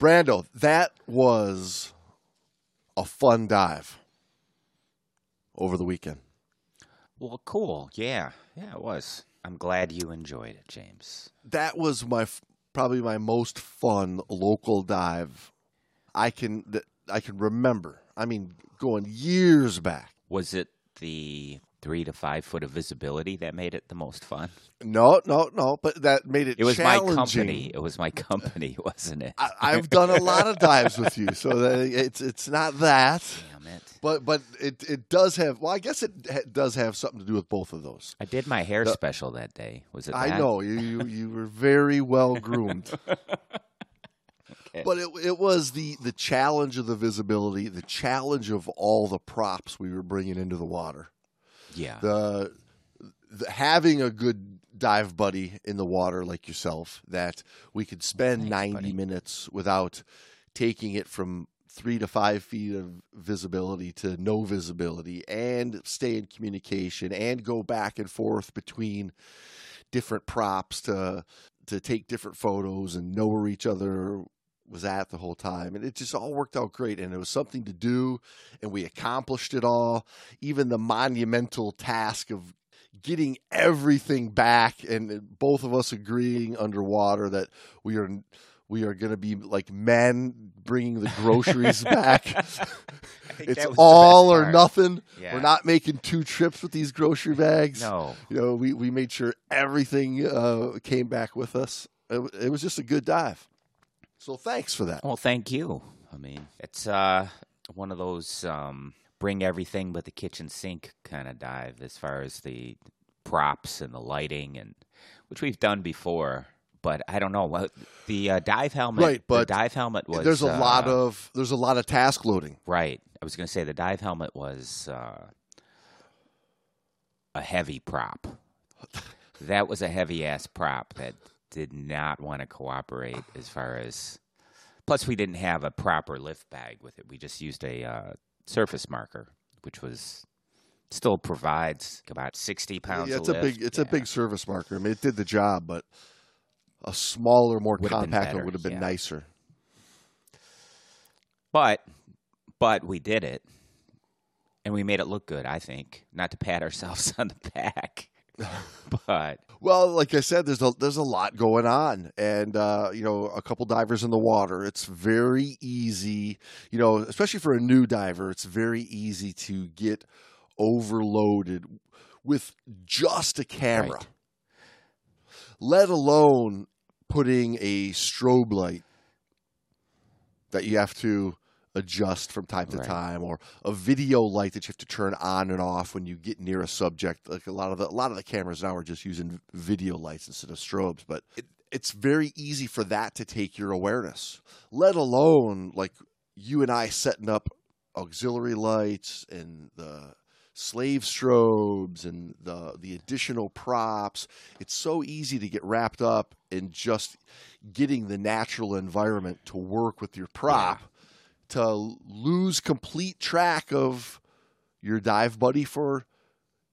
Brando, that was a fun dive over the weekend. Well, cool. Yeah, yeah, it was. I'm glad you enjoyed it, James. That was my probably my most fun local dive I can that I can remember. I mean, going years back. Was it the three to five foot of visibility that made it the most fun? No, no, no. But that made it. It was my company. It was my company, wasn't it? I, I've done a lot of dives with you, so that it's it's not that. Damn it! But but it it does have. Well, I guess it ha- does have something to do with both of those. I did my hair The- special that day. Was it? I that? know you you, you were very well groomed. Okay. But it it was the the challenge of the visibility, the challenge of all the props we were bringing into the water. Yeah. the, the having a good dive buddy in the water like yourself that we could spend Thanks, 90 buddy. minutes without taking it from three to five feet of visibility to no visibility and stay in communication and go back and forth between different props to to take different photos and know where each other was at the whole time and it just all worked out great and it was something to do and we accomplished it all. Even the monumental task of getting everything back and both of us agreeing underwater that we are we are going to be like men bringing the groceries back. It's that was the all or nothing. Yeah. we're not making two trips with these grocery bags. No. you know we, we made sure everything uh, came back with us. It, it was just a good dive so thanks for that Well, thank you. I mean, it's uh, one of those um, bring everything but the kitchen sink kind of dive as far as the props and the lighting and which we've done before. But I don't know what the uh, dive helmet. Right, but the dive helmet was. there's a lot uh, of there's a lot of task loading right. I was going to say the dive helmet was uh, a heavy prop. that was a heavy ass prop that did not want to cooperate as far as. Plus, we didn't have a proper lift bag with it. We just used a uh, surface marker, which was still provides about sixty pounds. yeah, of it's a lift. big it's a big surface marker i mean it did the job but a smaller more Would compact one would have been yeah. nicer But but we did it. And we made it look good, I think. Not to pat ourselves on the back. but Well, like I said, there's a there's a lot going on, and uh, you know, a couple divers in the water. It's very easy, you know, especially for a new diver. It's very easy to get overloaded with just a camera, Right. let alone putting a strobe light that you have to adjust from time to Right. time or a video light that you have to turn on and off when you get near a subject. Like a lot of the a lot of the cameras now are just using video lights instead of strobes but it, it's very easy for that to take your awareness let alone like you and I setting up auxiliary lights and the slave strobes and the the additional props. It's so easy to get wrapped up in just getting the natural environment to work with your prop to lose complete track of your dive buddy for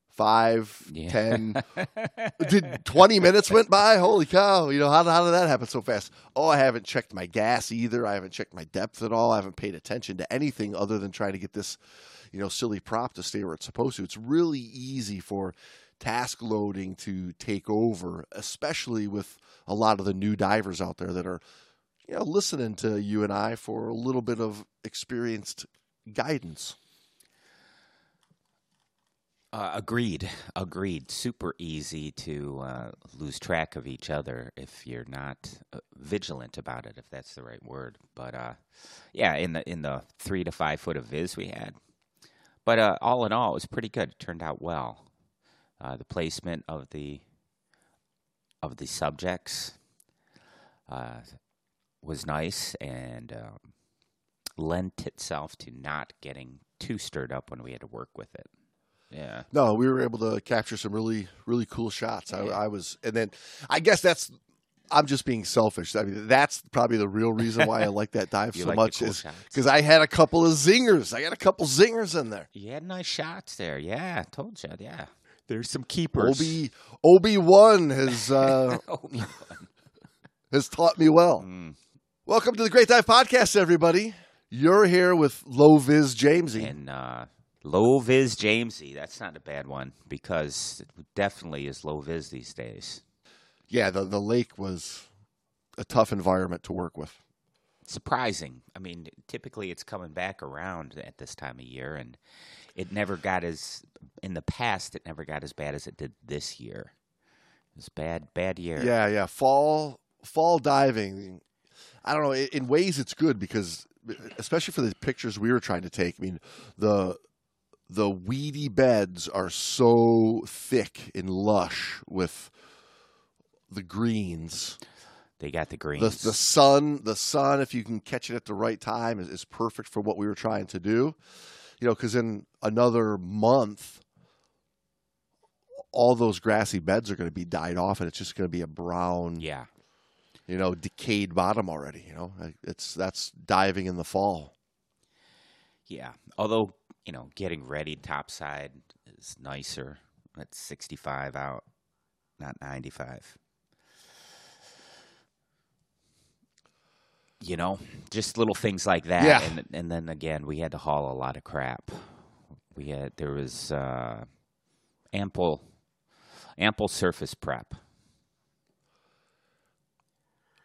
five, Yeah. ten, did 20 minutes went by? Holy cow. You know, how, how did that happen so fast? Oh, I haven't checked my gas either. I haven't checked my depth at all. I haven't paid attention to anything other than trying to get this, you know, silly prop to stay where it's supposed to. It's really easy for task loading to take over, especially with a lot of the new divers out there that are, you know, listening to you and I for a little bit of experienced guidance. uh, agreed, agreed. Super easy to uh, lose track of each other if you're not uh, vigilant about it, if that's the right word. But uh, yeah, in the in the three to five foot of viz we had, but uh, all in all, it was pretty good. It turned out well. Uh, the placement of the of the subjects was nice and um, lent itself to not getting too stirred up when we had to work with it. Yeah. No, we were able to capture some really, really cool shots. I, Yeah. I was, and then I guess that's. I'm just being selfish. I mean, that's probably the real reason why I like that dive so like much cool is because I had a couple of zingers. I got a couple zingers in there. You had nice shots there. Yeah, told you. Yeah. There's some keepers. Obi Obi-Wan has uh, Obi- has taught me well. Mm. Welcome to the Great Dive Podcast, everybody. You're here with Low Viz Jamesy. And uh, low vis Jamesy, that's not a bad one because it definitely is low vis these days. Yeah, the, the lake was a tough environment to work with. Surprising. I mean, typically it's coming back around at this time of year, and it never got as in the past. It never got as bad as it did this year. It was bad, bad year. Yeah, yeah. Fall fall diving. I don't know. In, ways, it's good because, especially for the pictures we were trying to take. I mean, the the weedy beds are so thick and lush with the greens. They got the The greens. the sun, the sun, if you can catch it at the right time, is, is perfect for what we were trying to do. You know, because in another month, all those grassy beds are going to be died off, and it's just going to be a brown, yeah. You know, decayed bottom already. You know, it's that's diving in the fall. Yeah. Although, you know, getting ready topside is nicer. It's 65 out, not 95. You know, just little things like that. Yeah. And, and then again, we had to haul a lot of crap. We had, there was uh, ample, ample surface prep.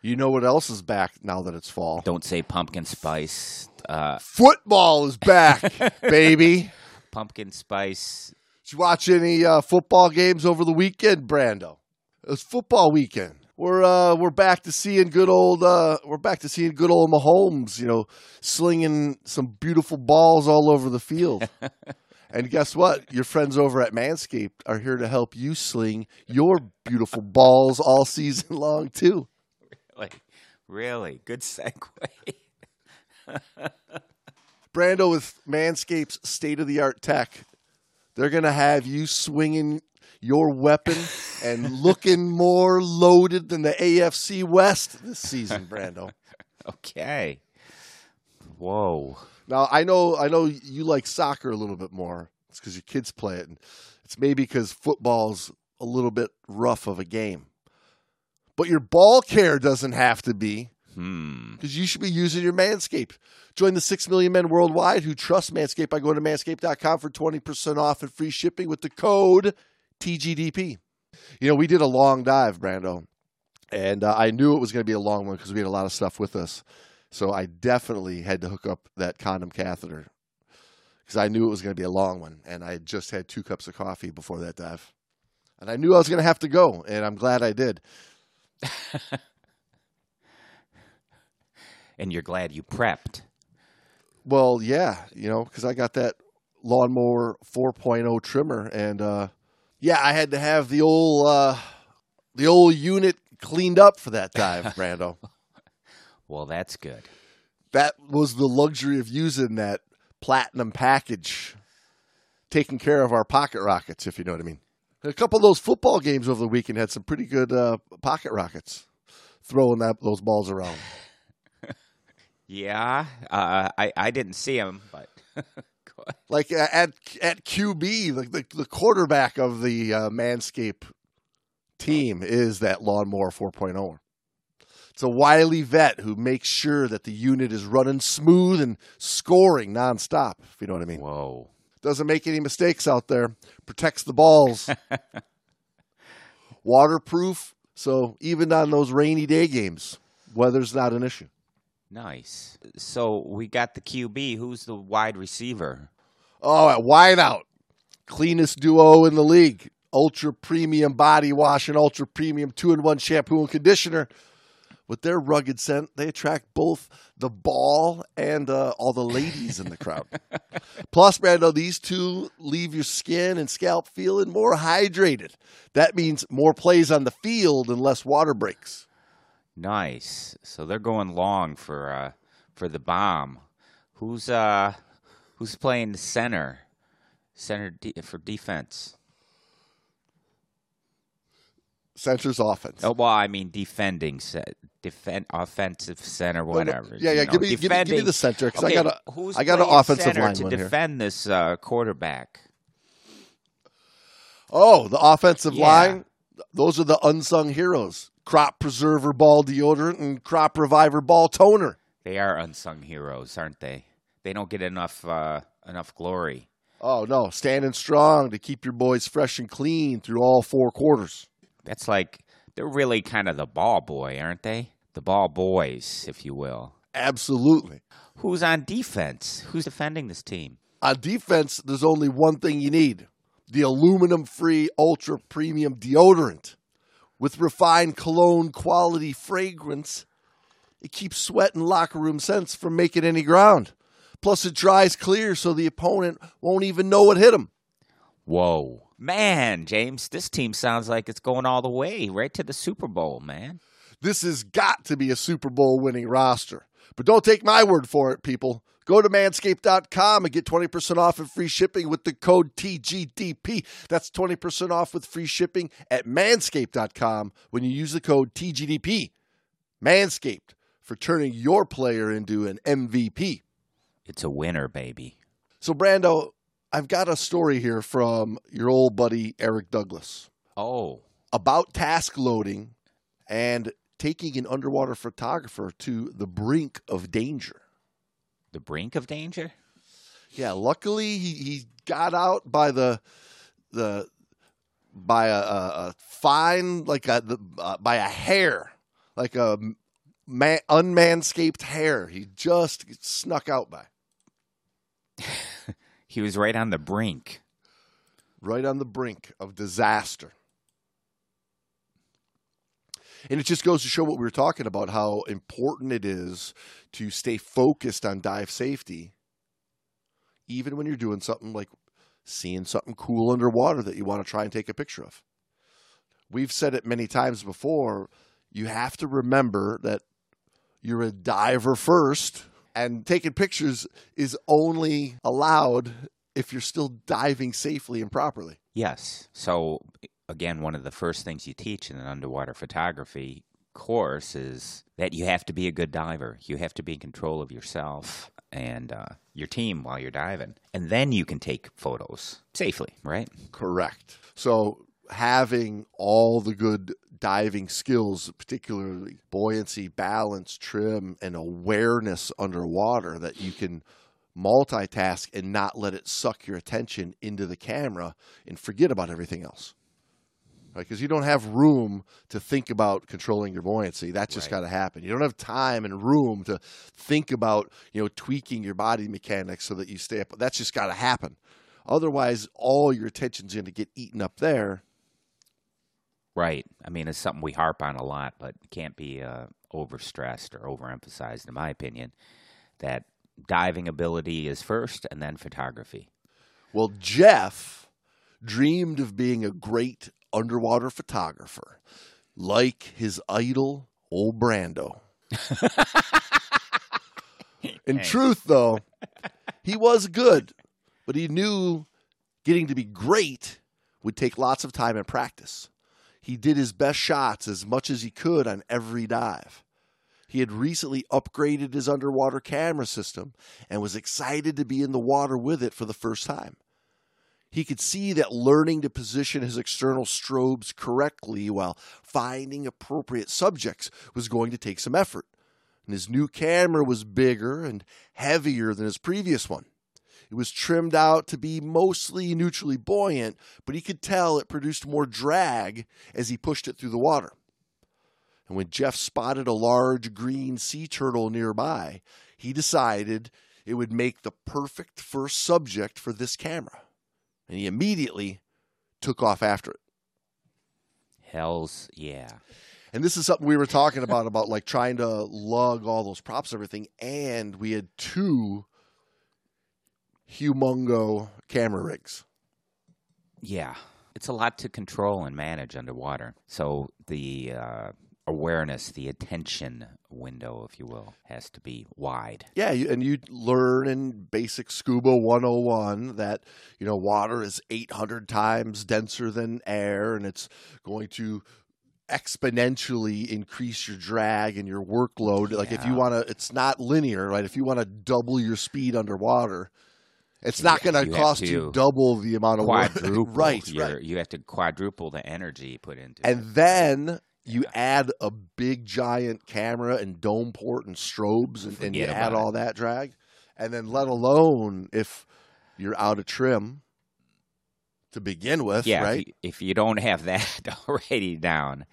You know what else is back now that it's fall? Don't say pumpkin spice. Uh, Football is back, baby. pumpkin spice. Did you watch any uh, football games over the weekend, Brando? It was football weekend. We're uh, we're back to seeing good old uh, we're back to seeing good old Mahomes. You know, slinging some beautiful balls all over the field. and guess what? Your friends over at Manscaped are here to help you sling your beautiful balls all season long too. Like, really? Good segue. Brando with Manscapes state of the art tech. They're going to have you swinging your weapon and looking more loaded than the AFC West this season, Brando. Okay. Whoa. Now, I know I know you like soccer a little bit more. It's cuz your kids play it and it's maybe cuz football's a little bit rough of a game. But your ball care doesn't have to be. Hmm. because you should be using your Manscaped. Join the 6 million men worldwide who trust Manscaped by going to manscaped.com for 20% off and free shipping with the code TGDP. You know, we did a long dive, Brando, and uh, I knew it was going to be a long one because we had a lot of stuff with us. So I definitely had to hook up that condom catheter because I knew it was going to be a long one. And I just had two cups of coffee before that dive. And I knew I was going to have to go, and I'm glad I did. And you're glad you prepped. Well, yeah, you know, because I got that lawnmower 4.0 trimmer, and uh, yeah, I had to have the old uh, the old unit cleaned up for that dive, Brando. Well, that's good. that was the luxury of using that platinum package, taking care of our pocket rockets, if you know what I mean. A couple of those football games over the weekend had some pretty good uh, pocket rockets, throwing that those balls around. Yeah. Uh, I, I didn't see him, but like uh, at at QB, the the, the quarterback of the uh, Manscaped team is that lawnmower 4.0. It's a wily vet who makes sure that the unit is running smooth and scoring nonstop. If you know what I mean. Whoa. Doesn't make any mistakes out there. Protects the balls. Waterproof. So even on those rainy day games, weather's not an issue. Nice. So we got the QB. Who's the wide receiver? Oh, at wide out. Cleanest duo in the league. Ultra premium body wash and ultra premium two in one shampoo and conditioner. With their rugged scent, they attract both the ball and uh, all the ladies in the crowd. Plus, Brando, these two leave your skin and scalp feeling more hydrated. That means more plays on the field and less water breaks. Nice. So they're going long for uh, for the bomb. Who's uh who's playing center? Center de- for defense. Center's offense. Oh well, I mean defending set, defend offensive center, whatever. Yeah, you yeah. know, Give me, give me, give me the center because Okay, I got a, who's I got an offensive line to one here. defend this uh, quarterback. Oh, the offensive Yeah. line. Those are the unsung heroes. Crop Preserver Ball Deodorant and Crop Reviver Ball Toner. They are unsung heroes, aren't they? They don't get enough uh, enough glory. Oh, no. Standing strong to keep your boys fresh and clean through all four quarters. That's like they're really kind of the ball boy, aren't they? The ball boys, if you will. Absolutely. Who's on defense? Who's defending this team? On defense, there's only one thing you need the aluminum free ultra premium deodorant. With refined cologne quality fragrance, it keeps sweat and locker room scents from making any ground. Plus, it dries clear so the opponent won't even know it hit him. Whoa. Man, James, this team sounds like it's going all the way right to the Super Bowl, man. This has got to be a Super Bowl winning roster. But don't take my word for it, people. Go to manscaped.com and get 20% off and free shipping with the code TGDP. That's 20% off with free shipping at manscaped.com when you use the code TGDP. Manscaped for turning your player into an MVP. It's a winner, baby. So, Brando, I've got a story here from your old buddy Eric Douglas Oh, about task loading and taking an underwater photographer to the brink of danger. the brink of danger? Yeah, luckily he, he got out by the the by a, a, fine like a the, uh, by a hair, like a man, unmanscaped hair. He just snuck out by He was right on the brink. right on the brink of disaster. And it just goes to show what we were talking about how important it is to stay focused on dive safety, even when you're doing something like seeing something cool underwater that you want to try and take a picture of. We've said it many times before. You have to remember that you're a diver first, and taking pictures is only allowed if you're still diving safely and properly. Yes. So, again, one of the first things you teach in an underwater photography course is that you have to be a good diver. You have to be in control of yourself and uh, your team while you're diving. And then you can take photos safely, right? Correct. So having all the good diving skills, particularly buoyancy, balance, trim, and awareness underwater that you can multitask and not let it suck your attention into the camera and forget about everything else. Right? Because you don't have room to think about controlling your buoyancy. That's just Right. got to happen. You don't have time and room to think about, you know, tweaking your body mechanics so that you stay up. That's just got to happen. Otherwise, all your attention's going to get eaten up there. Right. I mean, it's something we harp on a lot, but can't be uh, overstressed or overemphasized, in my opinion, that diving ability is first and then photography. Well, Jeff dreamed of being a great underwater photographer, like his idol, old Brando. In truth, though, he was good, but he knew getting to be great would take lots of time and practice. He did his best shots as much as he could on every dive. He had recently upgraded his underwater camera system and was excited to be in the water with it for the first time. He could see that learning to position his external strobes correctly while finding appropriate subjects was going to take some effort. And his new camera was bigger and heavier than his previous one. It was trimmed out to be mostly neutrally buoyant, but he could tell it produced more drag as he pushed it through the water. And when Jeff spotted a large green sea turtle nearby, he decided it would make the perfect first subject for this camera. And he immediately took off after it. Hells yeah. And this is something we were talking about about like trying to lug all those props and everything. And we had two humongo camera rigs. Yeah. It's a lot to control and manage underwater. So the uh, awareness, the attention window, if you will, has to be wide. Yeah, and you learn in basic scuba 101 that, you know, water is 800 times denser than air and it's going to exponentially increase your drag and your workload. Like if you want to it's not linear, right? If you want to double your speed underwater, it's not going to cost you double the amount of work. Quadruple. right, your- right. You have to quadruple the energy put into And it. then you add a big giant camera and dome port and strobes and, and you add it. all that drag, and then let alone if you're out of trim to begin with, yeah, right? if, you, if you don't have that already down,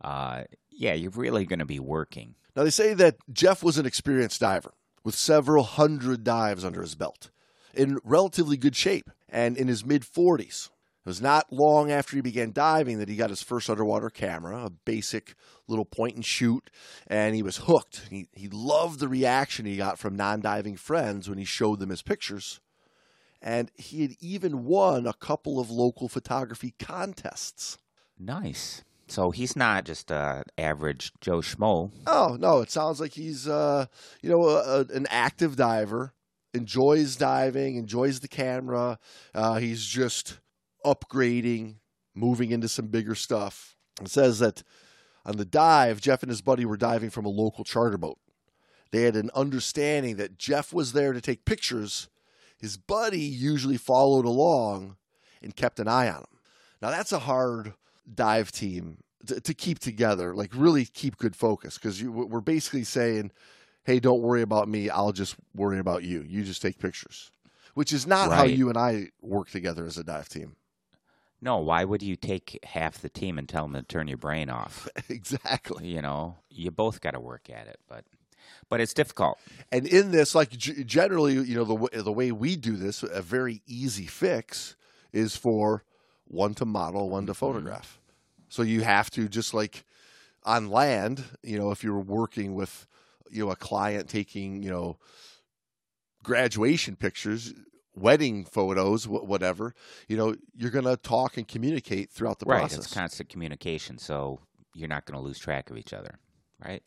uh, yeah, you're really going to be working. Now, they say that Jeff was an experienced diver with several hundred dives under his belt, in relatively good shape, and in his mid 40s. It was not long after he began diving that he got his first underwater camera, a basic little point and shoot, and he was hooked. He, he loved the reaction he got from non diving friends when he showed them his pictures. And he had even won a couple of local photography contests. Nice. So he's not just an average Joe Schmo. Oh no! It sounds like he's, uh, you know, a, a, an active diver, enjoys diving, enjoys the camera. Uh, he's just upgrading, moving into some bigger stuff. It says that on the dive, Jeff and his buddy were diving from a local charter boat. They had an understanding that Jeff was there to take pictures. His buddy usually followed along and kept an eye on him. Now that's a hard dive team to, to keep together, like really keep good focus because we're basically saying, "Hey, don't worry about me. I'll just worry about you. You just take pictures," which is not how you and I work together as a dive team. No, why would you take half the team and tell them to turn your brain off? exactly. You know, you both got to work at it, but but it's difficult. And in this, like generally, you know, the w- the way we do this, a very easy fix is for one to model, one to mm-hmm. photograph. So you have to just like on land, you know, if you're working with, you know, a client taking, you know, graduation pictures, wedding photos, wh- whatever, you know, you're going to talk and communicate throughout the right, process. it's constant communication, so you're not going to lose track of each other, right?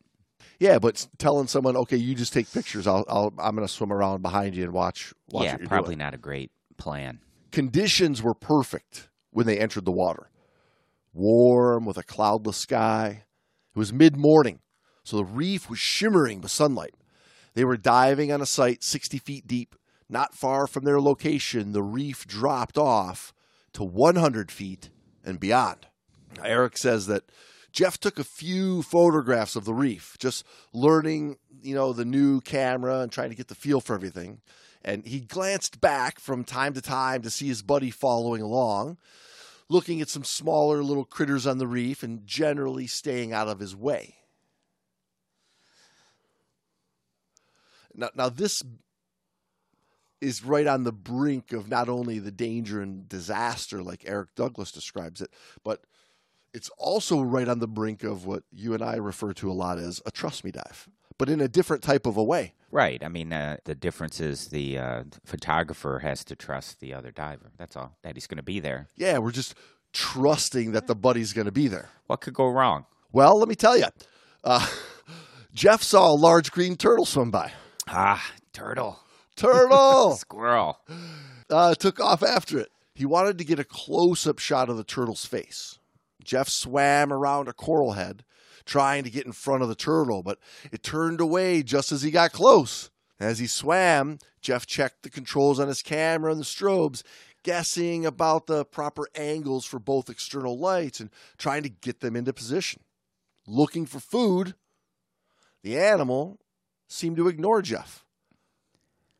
yeah, but telling someone, okay, you just take pictures. I'll, I'll I'm going to swim around behind you and watch. watch yeah, probably doing. not a great plan. conditions were perfect when they entered the water. Warm with a cloudless sky. It was mid morning, so the reef was shimmering with sunlight. They were diving on a site 60 feet deep. Not far from their location, the reef dropped off to 100 feet and beyond. Eric says that Jeff took a few photographs of the reef, just learning, you know, the new camera and trying to get the feel for everything. And he glanced back from time to time to see his buddy following along, looking at some smaller little critters on the reef and generally staying out of his way. Now, now this is right on the brink of not only the danger and disaster, like Eric Douglas describes it, but it's also right on the brink of what you and I refer to a lot as a trust me dive, but in a different type of a way. Right. I mean, uh, the difference is the uh, photographer has to trust the other diver. That's all. That he's going to be there. Yeah, we're just trusting that the buddy's going to be there. What could go wrong? Well, let me tell you, uh, Jeff saw a large green turtle swim by. Ah, turtle, Turtle squirrel. uh, took off after it. He wanted to get a close up shot of the turtle's face. Jeff swam around a coral head, trying to get in front of the turtle, but it turned away just as he got close. As he swam, Jeff checked the controls on his camera and the strobes, guessing about the proper angles for both external lights and trying to get them into position. Looking for food, the animal seemed to ignore Jeff.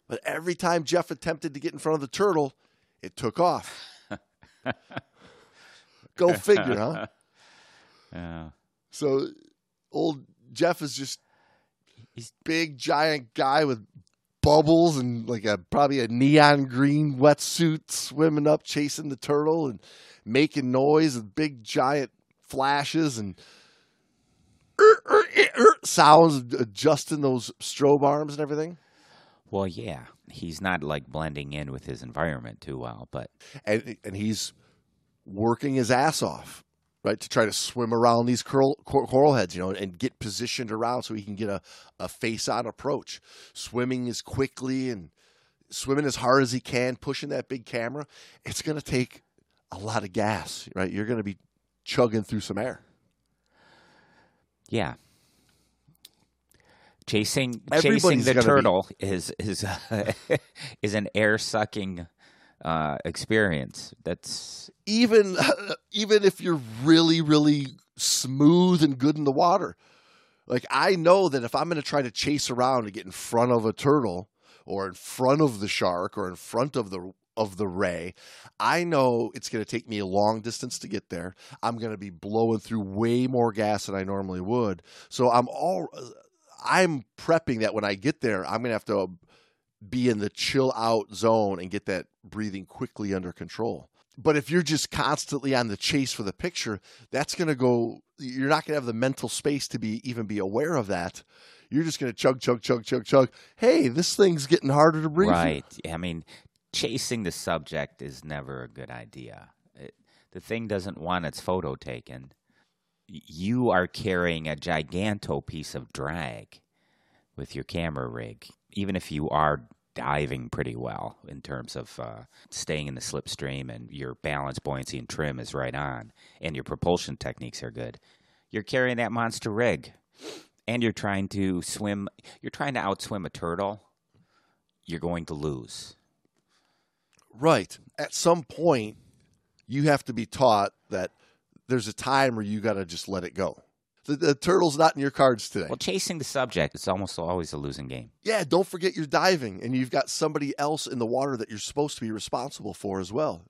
But every time Jeff attempted to get in front of the turtle, it took off. Go figure, huh? Yeah. So old Jeff is just He's- big giant guy with bubbles and like a probably a neon green wetsuit swimming up chasing the turtle and making noise with big giant flashes and er, er, er, sounds adjusting those strobe arms and everything. Well, yeah. He's not like blending in with his environment too well, but and and he's working his ass off, right, to try to swim around these coral, cor- coral heads, you know, and get positioned around so he can get a, a face on approach. Swimming as quickly and swimming as hard as he can, pushing that big camera. It's going to take a lot of gas, right? You're going to be chugging through some air. yeah. Chasing Everybody's chasing the gonna be- turtle is is is an air sucking uh, experience. That's even even if you're really really smooth and good in the water. Like I know that if I'm going to try to chase around and get in front of a turtle or in front of the shark or in front of the of the ray, I know it's going to take me a long distance to get there. I'm going to be blowing through way more gas than I normally would. So I'm all I'm prepping that when I get there, I'm going to have to uh, be in the chill out zone and get that breathing quickly under control. But if you're just constantly on the chase for the picture, that's going to go you're not going to have the mental space to be even be aware of that. You're just going to chug chug chug chug chug. Hey, this thing's getting harder to breathe. right. I mean, chasing the subject is never a good idea. It, the thing doesn't want its photo taken. You are carrying a giganto piece of drag with your camera rig, even if you are diving pretty well in terms of uh, staying in the slipstream and your balance, buoyancy, and trim is right on, and your propulsion techniques are good. You're carrying that monster rig, and you're trying to swim. You're trying to outswim a turtle. You're going to lose. Right. At some point, you have to be taught that there's a time where you got to just let it go. The, the turtle's not in your cards today. Well, chasing the subject is almost always a losing game. Yeah, don't forget you're diving and you've got somebody else in the water that you're supposed to be responsible for as well.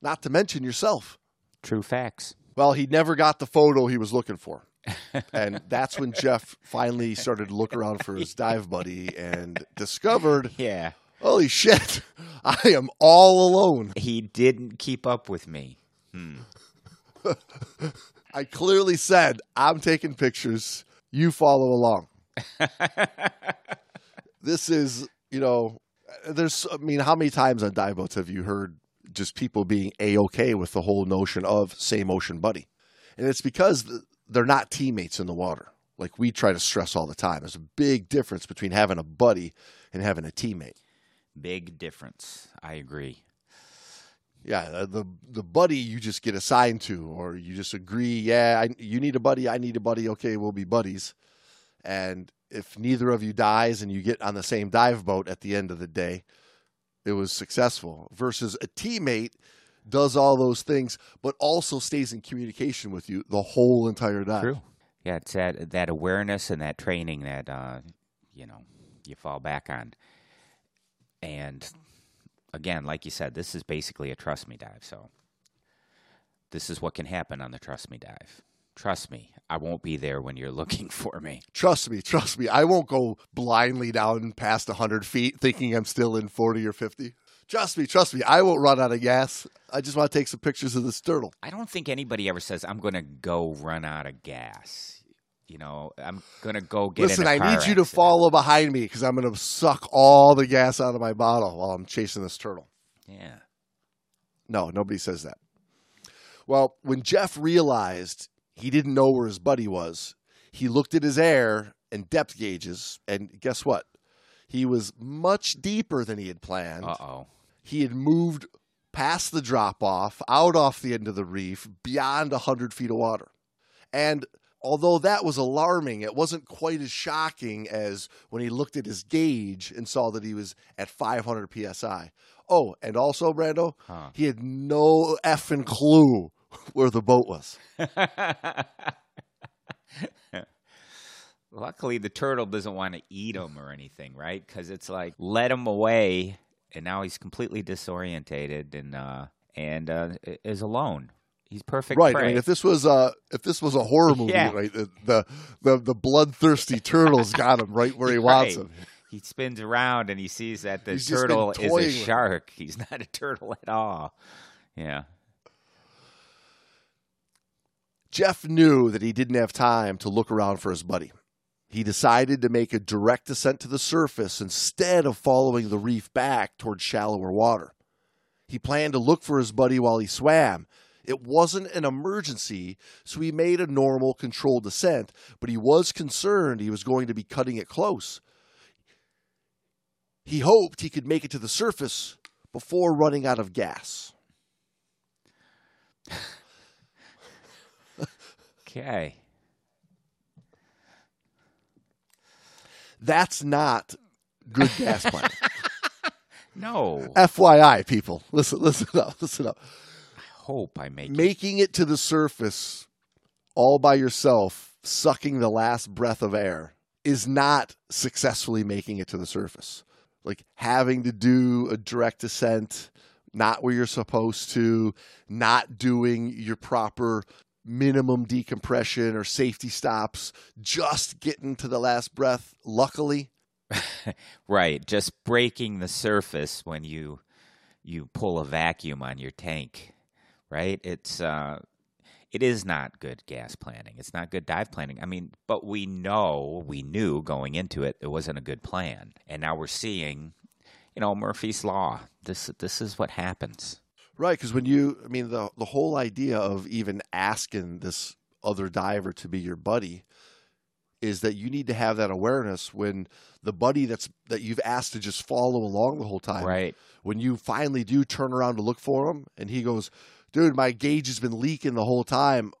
Not to mention yourself. True facts. Well, he never got the photo he was looking for. and that's when Jeff finally started to look around for his dive buddy and discovered, Yeah. holy shit, I am all alone. He didn't keep up with me. Hmm. I clearly said, I'm taking pictures. You follow along. this is, you know, there's, I mean, how many times on dive boats have you heard just people being a okay with the whole notion of same ocean buddy? And it's because they're not teammates in the water. Like we try to stress all the time. There's a big difference between having a buddy and having a teammate. Big difference. I agree. Yeah, uh, the the buddy you just get assigned to, or you just agree. Yeah, I, you need a buddy. I need a buddy. Okay, we'll be buddies. And if neither of you dies and you get on the same dive boat at the end of the day, it was successful. Versus a teammate does all those things, but also stays in communication with you the whole entire dive. True. Yeah, it's that that awareness and that training that uh, you know you fall back on. And again, like you said, this is basically a trust me dive. So this is what can happen on the trust me dive. Trust me, I won't be there when you're looking for me. Trust me, trust me. I won't go blindly down past 100 feet thinking I'm still in 40 or 50. Trust me, trust me. I won't run out of gas. I just want to take some pictures of this turtle. I don't think anybody ever says I'm going to go run out of gas. You know, I'm going to go get. Listen, I need you to follow behind me because I'm going to suck all the gas out of my bottle while I'm chasing this turtle. Yeah. No, nobody says that. Well, when Jeff realized he didn't know where his buddy was, he looked at his air and depth gauges, and guess what? He was much deeper than he had planned. Uh oh. He had moved past the drop off, out off the end of the reef, beyond 100 feet of water. And although that was alarming, it wasn't quite as shocking as when he looked at his gauge and saw that he was at 500 psi. Oh, and also, Brando, Huh. he had no effing clue where the boat was. Luckily, the turtle doesn't want to eat him or anything, right? Because it's like let him away, and now he's completely disorientated and uh, and uh, is alone. He's perfect. right. prey. I mean, if this was a if this was a horror movie, Yeah. right, the, the the the bloodthirsty turtle's got him right where he wants him. he spins around and he sees that the He's turtle is a shark. He's not a turtle at all. Yeah. Jeff knew that he didn't have time to look around for his buddy. He decided to make a direct descent to the surface instead of following the reef back towards shallower water. He planned to look for his buddy while he swam. It wasn't an emergency, so he made a normal, controlled descent, but he was concerned he was going to be cutting it close. He hoped he could make it to the surface before running out of gas. Okay. That's not good gas planning. No. FYI, people, listen, listen up, listen up. Hope I make it. Making it to the surface all by yourself, sucking the last breath of air, is not successfully making it to the surface. Like having to do a direct descent, not where you're supposed to, not doing your proper minimum decompression or safety stops, just getting to the last breath. Luckily, Right, just breaking the surface when you you pull a vacuum on your tank, right? It's uh it is not good gas planning. It's not good dive planning. I mean, but we know, we knew going into it it wasn't a good plan. And now we're seeing, you know, Murphy's law. This this is what happens. Right, because when you, I mean, the the whole idea of even asking this other diver to be your buddy is that you need to have that awareness when the buddy that's that you've asked to just follow along the whole time. Right. When you finally do turn around to look for him, and he goes, "Dude, my gauge has been leaking the whole time.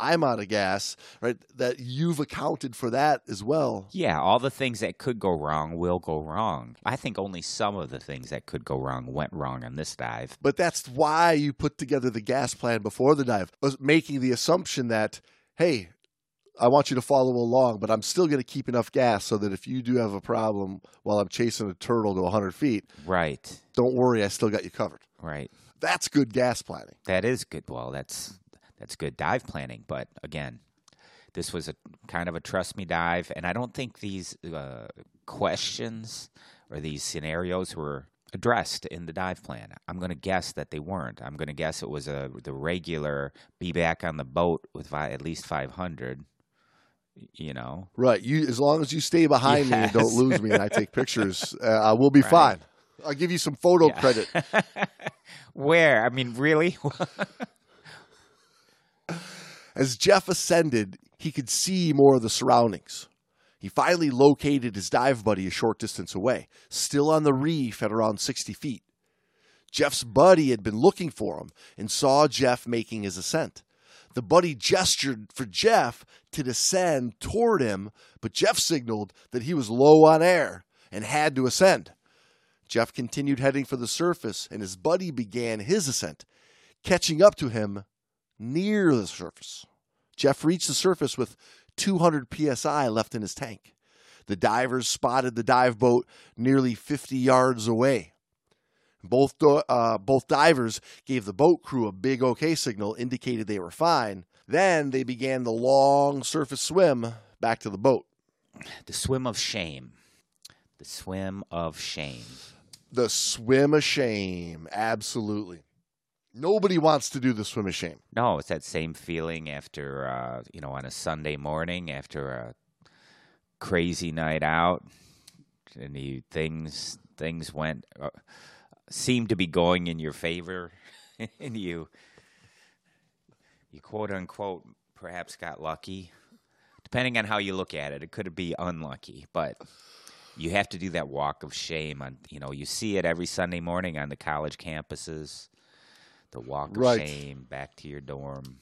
I'm out of gas." Right, that you've accounted for that as well. Yeah, all the things that could go wrong will go wrong. I think only some of the things that could go wrong went wrong on this dive. But that's why you put together the gas plan before the dive, was making the assumption that, hey, I want you to follow along, but I'm still going to keep enough gas so that if you do have a problem while I'm chasing a turtle to 100 feet, Right. don't worry, I still got you covered. Right. That's good gas planning. That is good. Well, that's that's good dive planning. But again, this was a kind of a trust me dive, and I don't think these uh, questions or these scenarios were addressed in the dive plan. I'm going to guess that they weren't. I'm going to guess it was a the regular be back on the boat with vi- at least 500. You know, Right. You as long as you stay behind me and don't lose me and I take pictures, uh, we'll be Right. fine. I'll give you some photo Yeah. credit. Where? I mean, really? As Jeff ascended, he could see more of the surroundings. He finally located his dive buddy a short distance away, still on the reef at around 60 feet. Jeff's buddy had been looking for him and saw Jeff making his ascent. The buddy gestured for Jeff to descend toward him, but Jeff signaled that he was low on air and had to ascend. Jeff continued heading for the surface, and his buddy began his ascent, catching up to him near the surface. Jeff reached the surface with 200 psi left in his tank. The divers spotted the dive boat nearly 50 yards away. Both uh, both divers gave the boat crew a big OK signal, indicated they were fine. Then they began the long surface swim back to the boat. the swim of shame. The swim of shame. The swim of shame, absolutely. Nobody wants to do the swim of shame. No, it's that same feeling after uh, you know on a Sunday morning after a crazy night out, and you things things went uh, seemed to be going in your favor, and you you quote unquote perhaps got lucky. Depending on how you look at it, it could be unlucky, but you have to do that walk of shame. On you know, you see it every Sunday morning on the college campuses. The walk of Right. shame back to your dorm.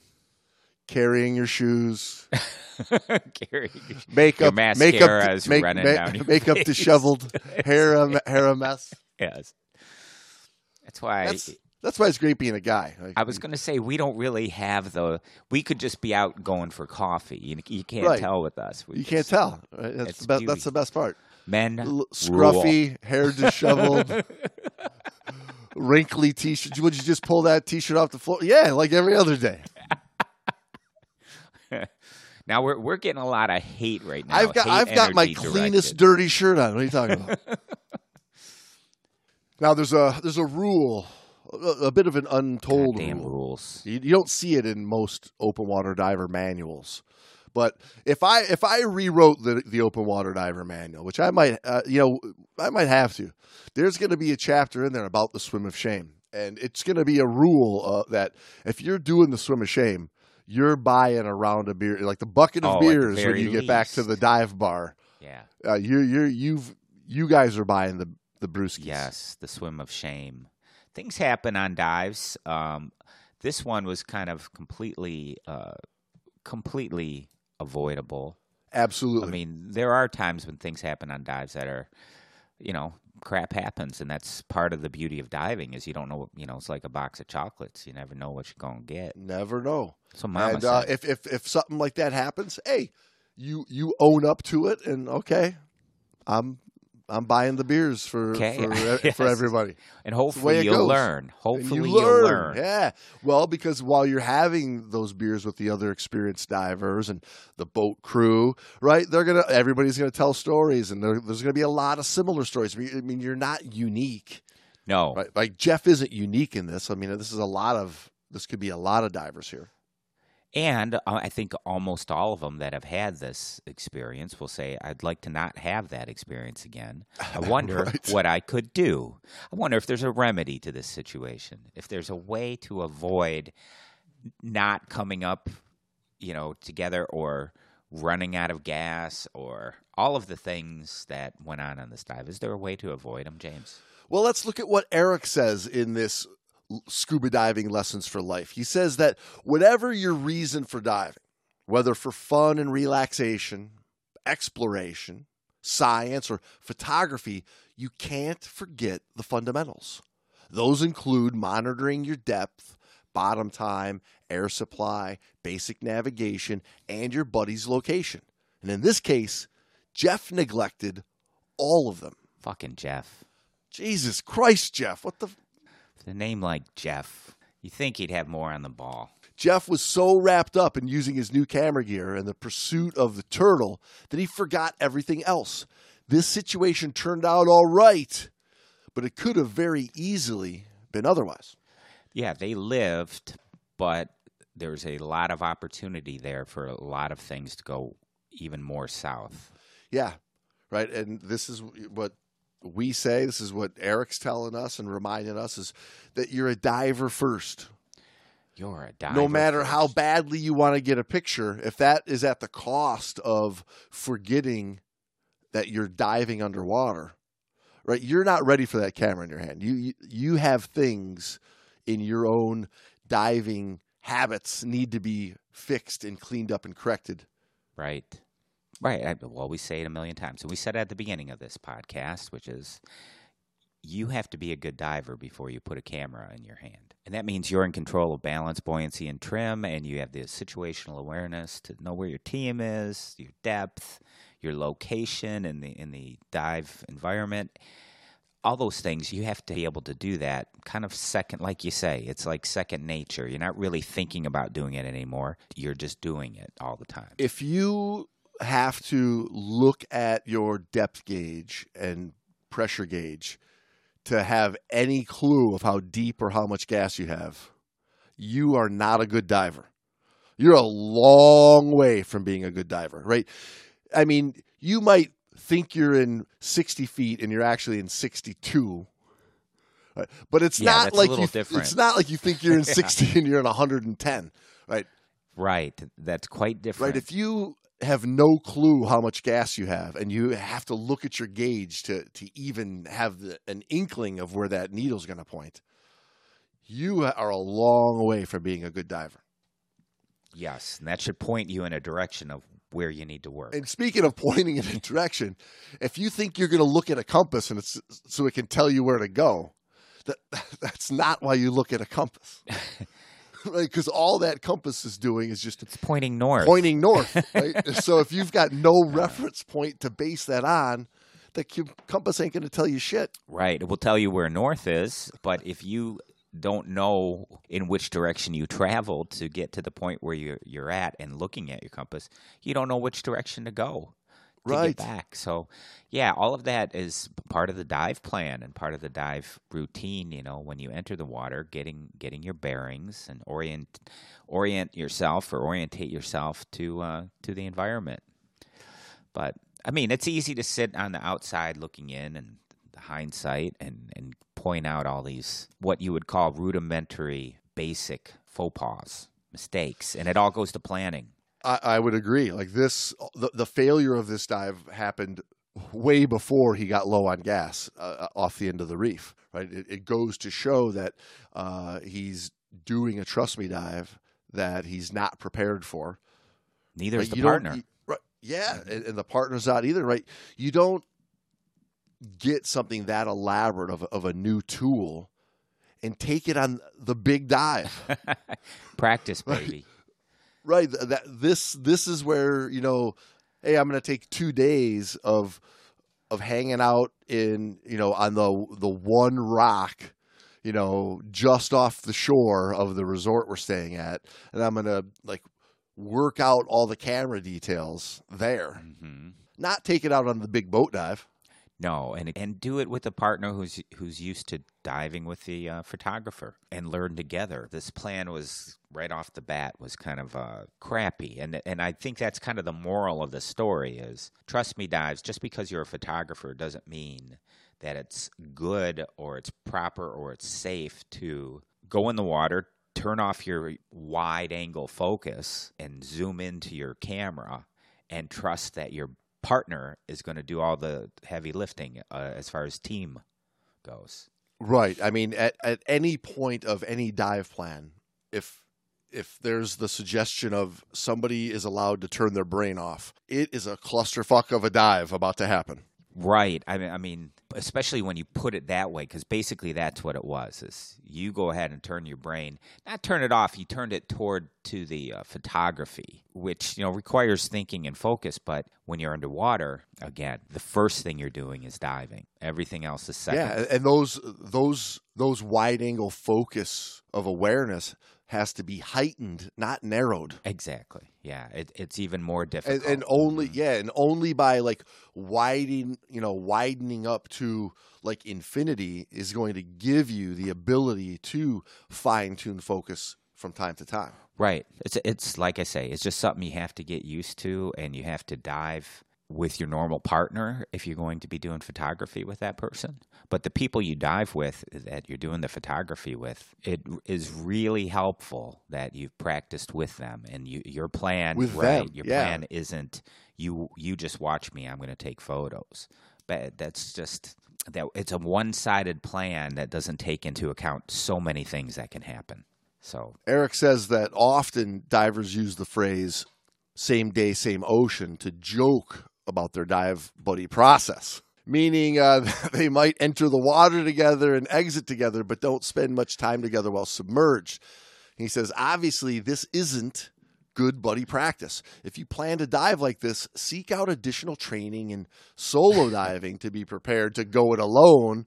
Carrying your shoes, Carry makeup, mascara makeup, is make, running ma- down your makeup face. disheveled, hair a, hair a mess. yes. That's why That's that's why it's great being a guy. Like, I was going to say we don't really have the. We could just be out going for coffee. You, you can't Right. tell with us. We you can't tell. That's the beauty. That's the best part. Men L- rule. scruffy, hair disheveled, wrinkly t-shirt. Would you just pull that t-shirt off the floor? Yeah, like every other day. Now we're we're getting a lot of hate right now. I've got hate I've got my energy cleanest directed. dirty shirt on. What are you talking about? now there's a there's a rule, a, a bit of an untold Goddamn rule. rules. You, you don't see it in most open water diver manuals. But if I if I rewrote the the open water diver manual, which I might uh, you know I might have to, there's going to be a chapter in there about the swim of shame, and it's going to be a rule uh, that if you're doing the swim of shame, you're buying a round of beer, like the bucket of Oh, beers when you get back to the dive bar. Yeah. Uh, you're you're you've you guys are buying the the brewskis. Yes, the swim of shame. Things happen on dives. Um, this one was kind of completely, uh, completely avoidable. absolutely. I mean, there are times when things happen on dives that are you know, crap happens, and that's part of the beauty of diving is you don't know. You know, it's like a box of chocolates. You never know what you're gonna get. Never know. So, Mama and uh, if if if something like that happens, hey, you you own up to it, and okay, I'm I'm buying the beers for Okay. for, Yes. for everybody. and hopefully you'll goes. learn. And Hopefully you will learn. learn. Yeah. Well, because while you're having those beers with the other experienced divers and the boat crew, right? They're gonna everybody's gonna tell stories, and there's gonna be a lot of similar stories. I mean, I mean, you're not unique, No, right? Like Jeff isn't unique in this. I mean, this is a lot of this could be a lot of divers here. And uh, I think almost all of them that have had this experience will say, I'd like to not have that experience again. I wonder Right. what I could do. I wonder if there's a remedy to this situation, if there's a way to avoid not coming up, you know, together or running out of gas or all of the things that went on on this dive. Is there a way to avoid them, James? Well, let's look at what Eric says in this scuba diving lessons for life. He says that whatever your reason for diving, whether for fun and relaxation, exploration, science, or photography, you can't forget the fundamentals. Those include monitoring your depth, bottom time, air supply, basic navigation, and your buddy's location. And in this case, Jeff neglected all of them. Fucking Jeff. Jesus Christ, Jeff. What the a name like Jeff, you think he'd have more on the ball. Jeff was so wrapped up in using his new camera gear and the pursuit of the turtle that he forgot everything else. This situation turned out all right, but it could have very easily been otherwise. Yeah, they lived, but there's a lot of opportunity there for a lot of things to go even more south. Yeah, right. And this is what we say. This is what Eric's telling us and reminding us is that you're a diver first. You're a diver. no matter how badly you want to get a picture, if that is at the cost of forgetting that you're diving underwater, right? You're not ready for that camera in your hand. You you, you have things in your own diving habits need to be fixed and cleaned up and corrected. Right. Right. I, well, we say it a million times. And we said at the beginning of this podcast, which is you have to be a good diver before you put a camera in your hand. And that means you're in control of balance, buoyancy, and trim, and you have the situational awareness to know where your team is, your depth, your location in the in the dive environment. All those things you have to be able to do that kind of second like you say, it's like second nature. You're not really thinking about doing it anymore. You're just doing it all the time. If you have to look at your depth gauge and pressure gauge to have any clue of how deep or how much gas you have, you are not a good diver. You're a long way from being a good diver, right? I mean, you might think you're in 60 feet and you're actually in 62. right? But it's Yeah, not like you, different. it's not like you think you're in 60 and you're in 110, right? Right. That's quite different. Right. If you have no clue how much gas you have and you have to look at your gauge to, to even have the, an inkling of where that needle's going to point, you are a long way from being a good diver. yes, and that should point you in a direction of where you need to work. And speaking of pointing in a direction, if you think you're going to look at a compass and it's so it can tell you where to go, that that's not why you look at a compass. right? Because all that compass is doing is just it's pointing north. pointing north. Right? so if you've got no reference point to base that on, the compass ain't going to tell you shit. Right. It will tell you where north is, but if you don't know in which direction you traveled to get to the point where you're you're at and looking at your compass, you don't know which direction to go Right. get back. So, yeah, all of that is part of the dive plan and part of the dive routine. You know, when you enter the water, getting getting your bearings and orient orient yourself or orientate yourself to uh, to the environment. But I mean, it's easy to sit on the outside looking in and the hindsight and, and point out all these what you would call rudimentary, basic faux pas, mistakes, and it all goes to planning. I, I would agree. Like this, the, the failure of this dive happened way before he got low on gas uh, off the end of the reef. Right. It, it goes to show that uh, he's doing a trust me dive that he's not prepared for. Neither is the You partner. you- right, yeah, and, and the partner's not either. Right. You don't get something that elaborate of, of a new tool and take it on the big dive. Practice, baby. right. That this this is where you know, hey, I'm going to take two days of of hanging out in you know on the the one rock, you know, just off the shore of the resort we're staying at, and I'm going to like work out all the camera details there. hmm Not take it out on the big boat dive. No, and and do it with a partner who's who's used to diving with the uh, photographer and learn together. This plan was right off the bat was kind of uh, crappy, and and I think that's kind of the moral of the story is trust me, dives. Just because you're a photographer doesn't mean that it's good or it's proper or it's safe to go in the water, turn off your wide angle focus, and zoom into your camera, and trust that your partner is going to do all the heavy lifting uh, as far as team goes. Right. I mean, at, at any point of any dive plan, if if there's the suggestion of somebody is allowed to turn their brain off, it is a clusterfuck of a dive about to happen. Right. I mean, I mean, especially when you put it that way, because basically that's what it was. Is you go ahead and turn your brain, not turn it off. You turned it toward to the uh, photography, which you know requires thinking and focus. But when you're underwater, again, the first thing you're doing is diving. Everything else is second. Yeah, and those those those wide angle focus of awareness has to be heightened, not narrowed. Exactly. Yeah. It, it's even more difficult. and only Mhm. yeah, and only by like widening, you know, widening up to like infinity is going to give you the ability to fine tune focus from time to time. Right. It's it's like I say, it's just something you have to get used to and you have to dive with your normal partner if you're going to be doing photography with that person. But the people you dive with that you're doing the photography with, it is really helpful that you've practiced with them and you your plan With right, them, your yeah. plan isn't you you just watch me, I'm going to take photos. But that's just that it's a one-sided plan that doesn't take into account so many things that can happen. So Eric says that often divers use the phrase same day, same ocean to joke about their dive buddy process, meaning uh, they might enter the water together and exit together, but don't spend much time together while submerged. He says, obviously, this isn't good buddy practice. If you plan to dive like this, seek out additional training in solo diving to be prepared to go it alone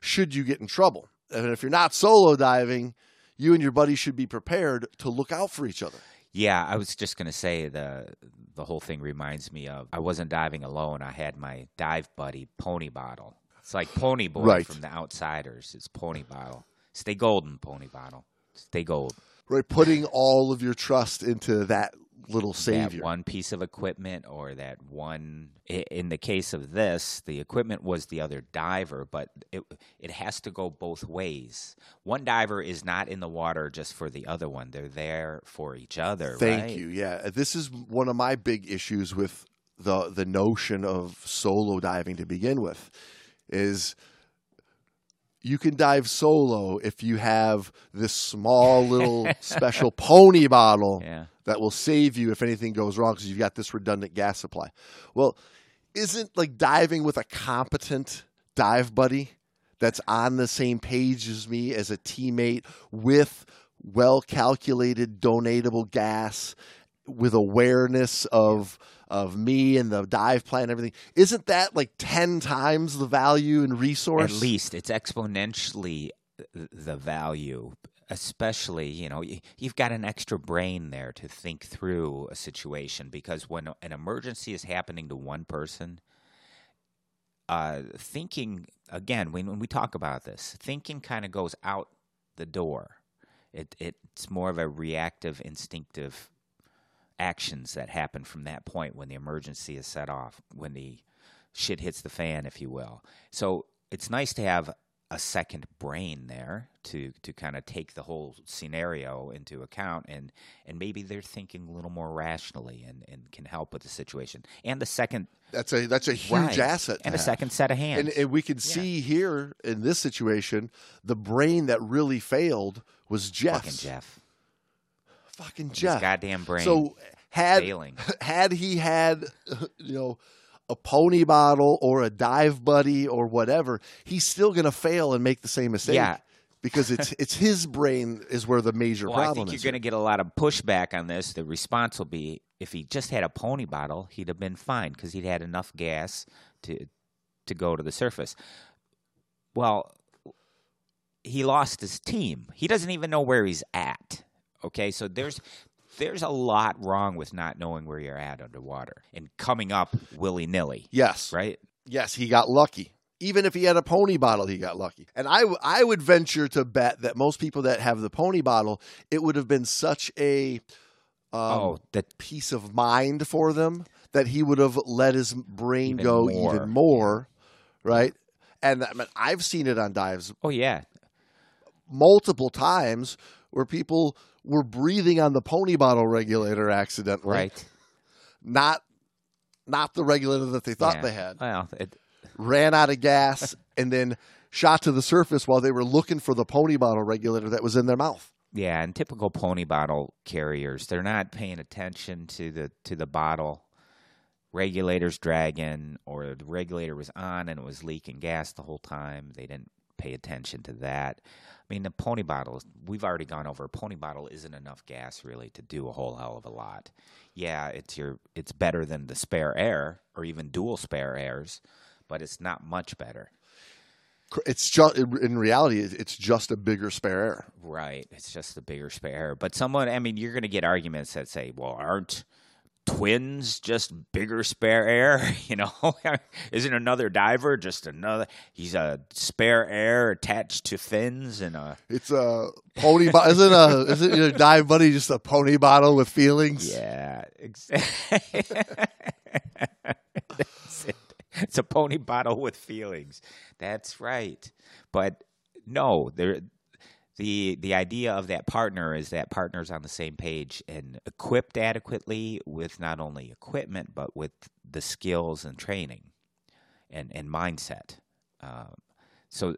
should you get in trouble. And if you're not solo diving, you and your buddy should be prepared to look out for each other. Yeah, I was just gonna say the the whole thing reminds me of I wasn't diving alone. I had my dive buddy, Pony Bottle. It's like Pony Boy Right. from The Outsiders. It's Pony Bottle. Stay golden, Pony Bottle. Stay gold. Right, putting all of your trust into that little savior. That one piece of equipment, or that one. In the case of this, the equipment was the other diver, but it it has to go both ways. One diver is not in the water just for the other one; they're there for each other. Thank right? you. Yeah, this is one of my big issues with the the notion of solo diving to begin with is you can dive solo if you have this small little special pony bottle Yeah. That will save you if anything goes wrong because you've got this redundant gas supply. Well, isn't like diving with a competent dive buddy that's on the same page as me as a teammate with well calculated donatable gas with awareness of of me and the dive plan and everything isn't that like 10 times the value and resource At least it's exponentially the value, especially, you know, you've got an extra brain there to think through a situation because when an emergency is happening to one person, uh, thinking, again, when, when we talk about this, thinking kind of goes out the door. It, it's more of a reactive, instinctive actions that happen from that point when the emergency is set off, when the shit hits the fan, if you will. So it's nice to have a second brain there to to kind of take the whole scenario into account and and maybe they're thinking a little more rationally and, and can help with the situation. And the second that's a that's a huge right, asset and a second set of hands. and, and we can see here in this situation the brain that really failed was Jeff fucking Jeff. Fucking His Jeff. goddamn brain So had failing. had he had you know a pony bottle or a dive buddy or whatever, he's still going to fail and make the same mistake. Yeah. Because it's it's his brain is where the major problem is I think is. you're going to get a lot of pushback on this. The response will be if he just had a pony bottle, he'd have been fine because he'd had enough gas to to go to the surface. Well, he lost his team. He doesn't even know where he's at. Okay, so there's there's a lot wrong with not knowing where you're at underwater and coming up willy nilly. yes, Right? yes, he got lucky. Even if he had a pony bottle, he got lucky. And I, w- I would venture to bet that most people that have the pony bottle, it would have been such a um, oh, that peace of mind for them that he would have let his brain Even go more. even more, right? And I mean, I've seen it on dives oh yeah, multiple times where people were breathing on the pony bottle regulator accidentally, right. not not the regulator that they thought Yeah. they had. Well, it, Ran out of gas and then shot to the surface while they were looking for the pony bottle regulator that was in their mouth. Yeah, and typical pony bottle carriers, they're not paying attention to the to the bottle regulators dragging or the regulator was on and it was leaking gas the whole time. They didn't pay attention to that. I mean, the pony bottle, we've already gone over. A pony bottle isn't enough gas really to do a whole hell of a lot. Yeah, it's your it's better than the spare air or even dual spare airs, but it's not much better. It's just in reality, it's just a bigger spare air. Right. It's just the bigger spare. air. But someone, I mean, you're going to get arguments that say, well, aren't twins just bigger spare air? You know, isn't another diver just another? He's a spare air attached to fins and a. It's a pony bottle. Isn't a isn't your dive buddy just a pony bottle with feelings? Yeah. Exactly. It. It's a pony bottle with feelings. That's right. But no, there the the idea of that partner is that partner's on the same page and equipped adequately with not only equipment but with the skills and training and and mindset. Um, so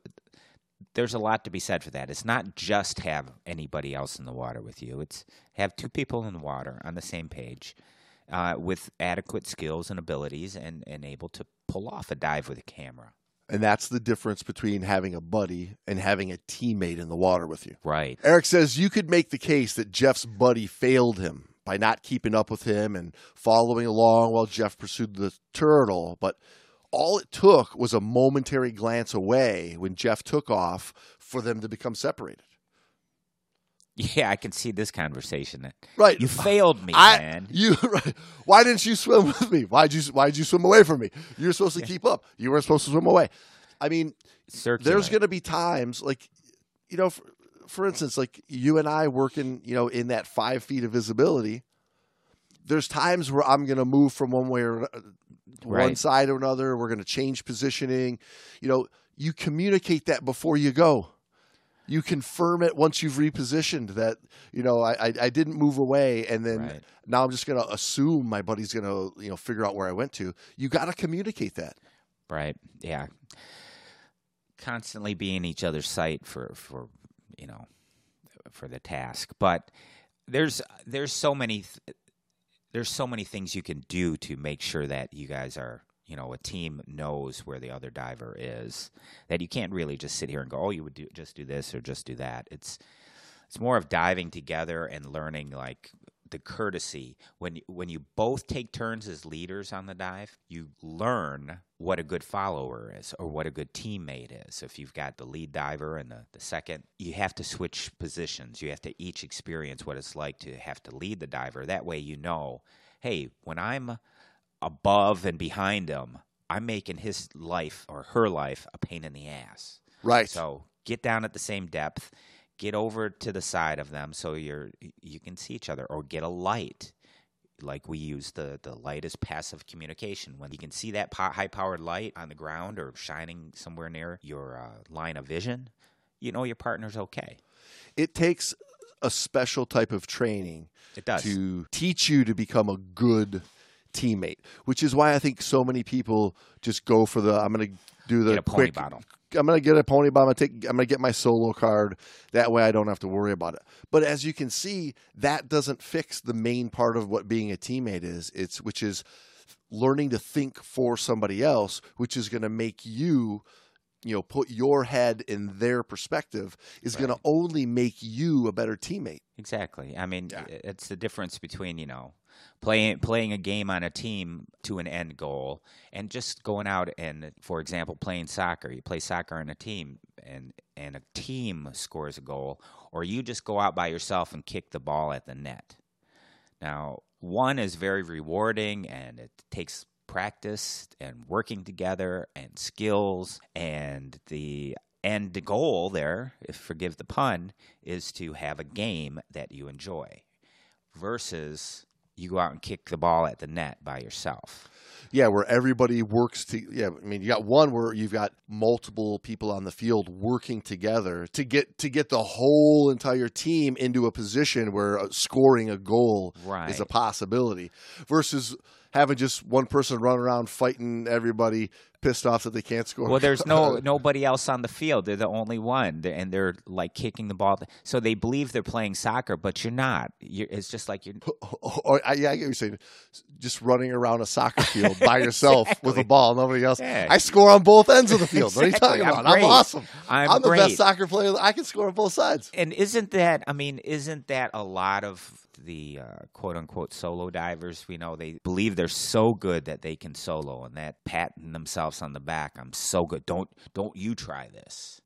there's a lot to be said for that. It's not just have anybody else in the water with you. It's have two people in the water on the same page uh, with adequate skills and abilities and, and able to pull off a dive with a camera. And that's the difference between having a buddy and having a teammate in the water with you. Right. Eric says you could make the case that Jeff's buddy failed him by not keeping up with him and following along while Jeff pursued the turtle, but all it took was a momentary glance away when Jeff took off for them to become separated. Yeah, I can see this conversation. Right. you failed me, I, man. You right. why didn't you swim with me? Why'd you why'd you swim away from me? You were supposed to keep up. You weren't supposed to swim away. I mean, Circulate. there's going to be times like you know for, for instance like you and i working you know in that five feet of visibility there's times where i'm going to move from one way or uh, one side or another we're going to change positioning you know you communicate that before you go you confirm it once you've repositioned that you know i i, I didn't move away and then Right. now i'm just going to assume my buddy's going to you know figure out where i went to you got to communicate that Right. Yeah. Constantly be in each other's sight for for you know for the task, but there's there's so many th- there's so many things you can do to make sure that you guys are you know a team knows where the other diver is that you can't really just sit here and go oh you would do just do this or just do that. It's it's more of diving together and learning like the courtesy. When when you both take turns as leaders on the dive you learn what a good follower is or what a good teammate is. So if you've got the lead diver and the, the second you have to switch positions. You have to each experience what it's like to have to lead the diver. That way you know hey when i'm above and behind him i'm making his life or her life a pain in the ass right so get down at the same depth, get over to the side of them so you're you can see each other, or get a light. Like we use the the light as passive communication. When you can see that po- high powered light on the ground or shining somewhere near your uh, line of vision, you know your partner's okay. it takes a special type of training It does. to teach you to become a good teammate, which is why I think so many people just go for the I'm going to do the Get a pony quick bottle. I'm going to get a pony bottle. I'm going to take I'm going to get my solo card. That way I don't have to worry about it. But as you can see, that doesn't fix the main part of what being a teammate is. It's which is learning to think for somebody else, which is going to make you, you know, put your head in their perspective, is going to only make you a better teammate. Exactly. I mean, Yeah. it's the difference between you know playing playing a game on a team to an end goal and just going out and, for example, playing soccer. You play soccer on a team, and and a team scores a goal, or you just go out by yourself and kick the ball at the net. Now, one is very rewarding, and it takes practice and working together and skills and the end goal there if forgive the pun is to have a game that you enjoy versus you go out and kick the ball at the net by yourself Yeah, where everybody works to. Yeah, I mean, you got one where you've got multiple people on the field working together to get to get the whole entire team into a position where uh, scoring a goal right is a possibility, versus having just one person run around fighting everybody, pissed off that they can't score. well there's no nobody else on the field they're the only one and they're like kicking the ball so they believe they're playing soccer but you're not you're, it's just like you're or, oh, I, yeah, I get what you're saying. Just running around a soccer field by yourself with a ball, nobody else. Yeah. I score on both ends of the field. What are you Exactly. talking I'm about? I'm, awesome. I'm, I'm the great. best soccer player. I can score on both sides. and isn't that i mean isn't that a lot of the uh, quote unquote solo divers we know they believe they're so good that they can solo and that patting themselves on the back i'm so good. Don't don't you try this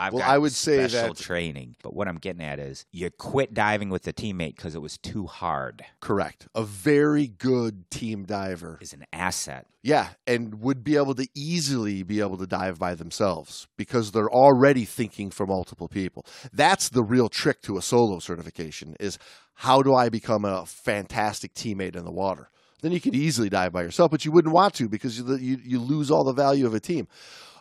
I've Well, I would say special that- training but what i'm getting at is you quit diving with the teammate because it was too hard Correct. A very good team diver. is an asset Yeah, and would be able to easily be able to dive by themselves because they're already thinking for multiple people. That's the real trick to a solo certification is how do I become a fantastic teammate in the water? Then you could easily dive by yourself, but you wouldn't want to because you you, you lose all the value of a team.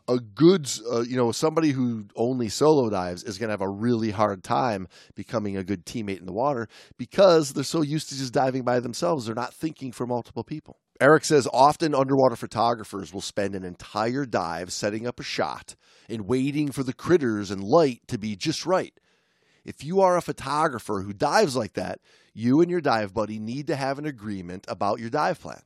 A good, uh, you know, somebody who only solo dives is going to have a really hard time becoming a good teammate in the water because they're so used to just diving by themselves. They're not thinking for multiple people. Eric says often underwater photographers will spend an entire dive setting up a shot and waiting for the critters and light to be just right. If you are a photographer who dives like that, you and your dive buddy need to have an agreement about your dive plan.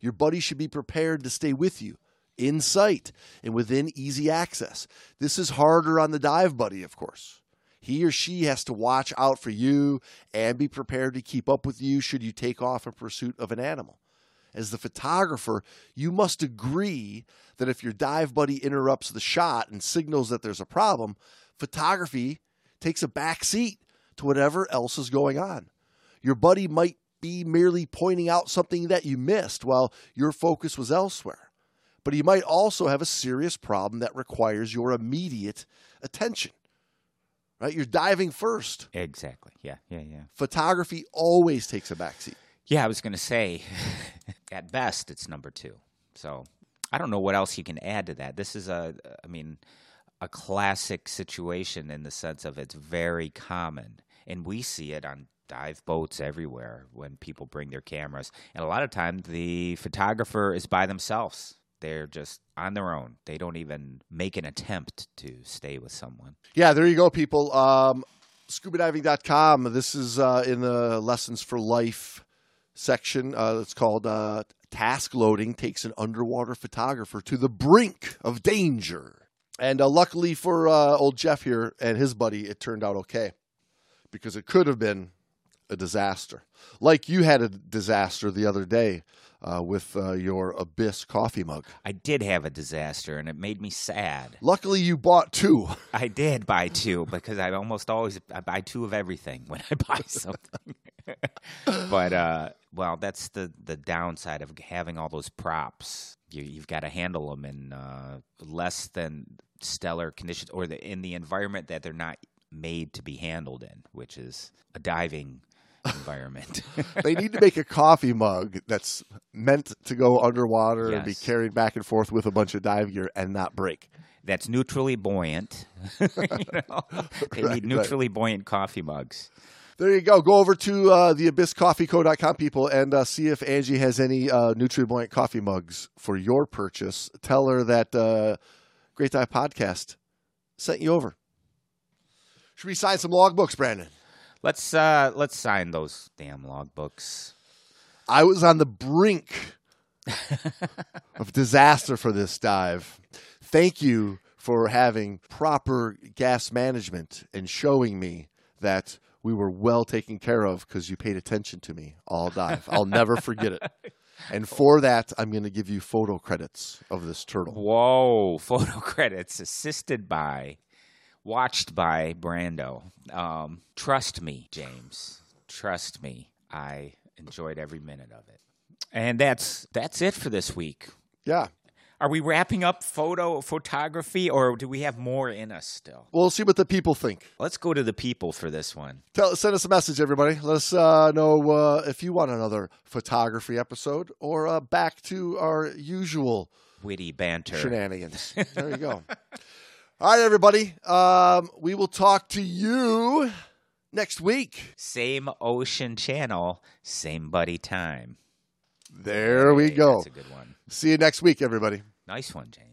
Your buddy should be prepared to stay with you in sight and within easy access. This is harder on the dive buddy, of course. He or she has to watch out for you and be prepared to keep up with you should you take off in pursuit of an animal. As the photographer, you must agree that if your dive buddy interrupts the shot and signals that there's a problem, photography takes a back seat to whatever else is going on. Your buddy might be merely pointing out something that you missed while your focus was elsewhere. But he might also have a serious problem that requires your immediate attention. Right? You're diving first. exactly yeah yeah yeah Photography always takes a backseat. Yeah, I was going to say, at best, it's number two. So I don't know what else you can add to that. This is a, I mean, a classic situation in the sense of it's very common, and we see it on dive boats everywhere when people bring their cameras, and a lot of times the photographer is by themselves. They're just on their own. They don't even make an attempt to stay with someone. Yeah, there you go, people. Um, ScubaDiving.com. This is uh, in the Lessons for Life section. Uh, it's called uh, Task Loading Takes an Underwater Photographer to the Brink of Danger. And uh, luckily for uh, old Jeff here and his buddy, it turned out okay because it could have been a disaster. Like you had a disaster the other day uh, with uh, your Abyss coffee mug. I did have a disaster, and it made me sad. Luckily, you bought two. I did buy two because I almost always I buy two of everything when I buy something. but uh, well, that's the the downside of having all those props. You you've got to handle them in uh, less than stellar conditions, or the, in the environment that they're not made to be handled in, which is a diving environment. they need to make a coffee mug that's meant to go underwater and be carried back and forth with a bunch of dive gear and not break. that's neutrally buoyant. you know? They Right, need right. neutrally buoyant coffee mugs. There you go. Go over to uh, the abysscoffeeco.com, people, and uh, see if Angie has any uh, Nutrient coffee mugs for your purchase. Tell her that uh, Great Dive Podcast sent you over. Should we sign some logbooks, Brandon? Let's uh let's sign those damn logbooks. I was on the brink of disaster for this dive. Thank you for having proper gas management and showing me that we were well taken care of because you paid attention to me all dive. I'll never forget it. And for that, I'm going to give you photo credits of this turtle. Whoa, photo credits assisted by, watched by Brando. Um, trust me, James. Trust me. I enjoyed every minute of it. And that's that's it for this week. Yeah. Are we wrapping up photo photography or do we have more in us still? We'll see what the people think. Let's go to the people for this one. Tell, send us a message, everybody. Let us uh, know uh, if you want another photography episode or uh, back to our usual Witty banter. shenanigans. there you go. All right, everybody. Um, we will talk to you next week. Same ocean channel, same buddy time. There we Hey, go. That's a good one. See you next week, everybody. Nice one, James.